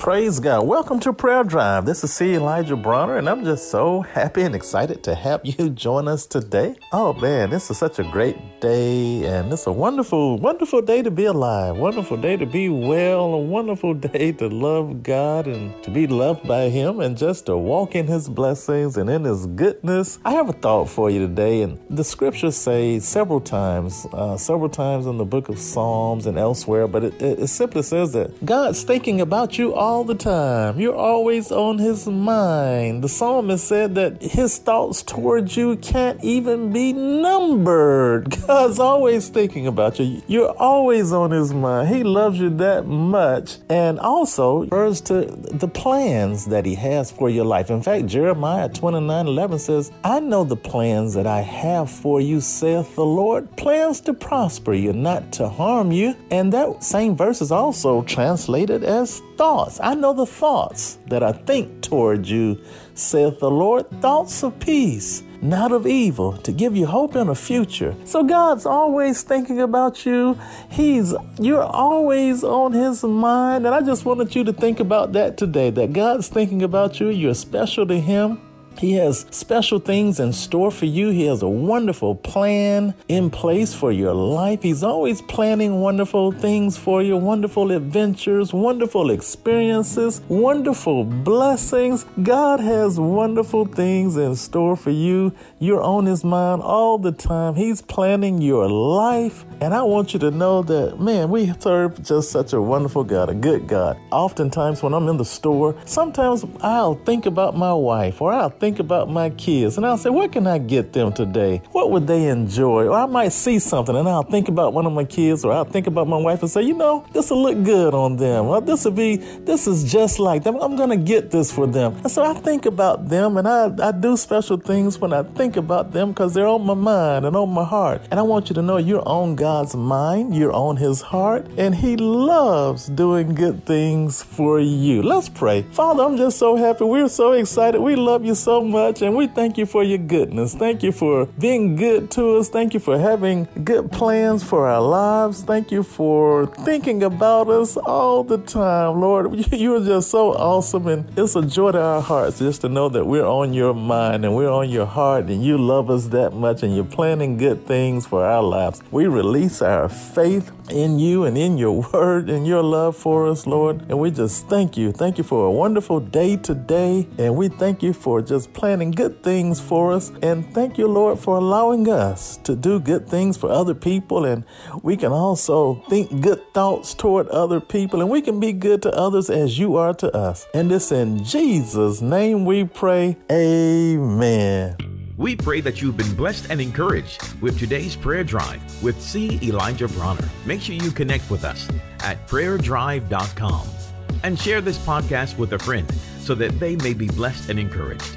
Praise God. Welcome to Prayer Drive. This is C. Elijah Bronner, and I'm just so happy and excited to have you join us today. Oh man, this is such a great day, and it's a wonderful, wonderful day to be alive, wonderful day to be well, a wonderful day to love God and to be loved by Him, and just to walk in His blessings and in His goodness. I have a thought for you today, and the scriptures say several times, uh, several times in the book of Psalms and elsewhere, but it, it, it simply says that God's thinking about you all all the time. You're always on his mind. The psalmist said that his thoughts towards you can't even be numbered. God's always thinking about you. You're always on his mind. He loves you that much. And also refers to the plans that he has for your life. In fact, Jeremiah 29 11 says, I know the plans that I have for you, saith the Lord, plans to prosper you, not to harm you. And that same verse is also translated as thoughts. I know the thoughts that I think toward you, saith the Lord, thoughts of peace, not of evil, to give you hope in a future. So God's always thinking about you. He's you're always on his mind. And I just wanted you to think about that today, that God's thinking about you. You're special to him. He has special things in store for you. He has a wonderful plan in place for your life. He's always planning wonderful things for you, wonderful adventures, wonderful experiences, wonderful blessings. God has wonderful things in store for you. You're on His mind all the time. He's planning your life. And I want you to know that, man, we serve just such a wonderful God, a good God. Oftentimes, when I'm in the store, sometimes I'll think about my wife or I'll think about my kids and I'll say, what can I get them today? What would they enjoy? Or I might see something and I'll think about one of my kids or I'll think about my wife and say, you know, this will look good on them. Or this will be, this is just like them. I'm going to get this for them. And so I think about them and I, I do special things when I think about them because they're on my mind and on my heart. And I want you to know you're on God's mind, you're on His heart, and He loves doing good things for you. Let's pray. Father, I'm just so happy. We're so excited. We love you so much and we thank you for your goodness. Thank you for being good to us. Thank you for having good plans for our lives. Thank you for thinking about us all the time, Lord. You are just so awesome and it's a joy to our hearts just to know that we're on your mind and we're on your heart and you love us that much and you're planning good things for our lives. We release our faith in you and in your word and your love for us, Lord. And we just thank you. Thank you for a wonderful day today. And we thank you for just planning good things for us. And thank you, Lord, for allowing us to do good things for other people. And we can also think good thoughts toward other people. And we can be good to others as you are to us. And it's in Jesus' name we pray. Amen. We pray that you've been blessed and encouraged with today's prayer drive with C. Elijah Bronner. Make sure you connect with us at prayerdrive.com and share this podcast with a friend so that they may be blessed and encouraged.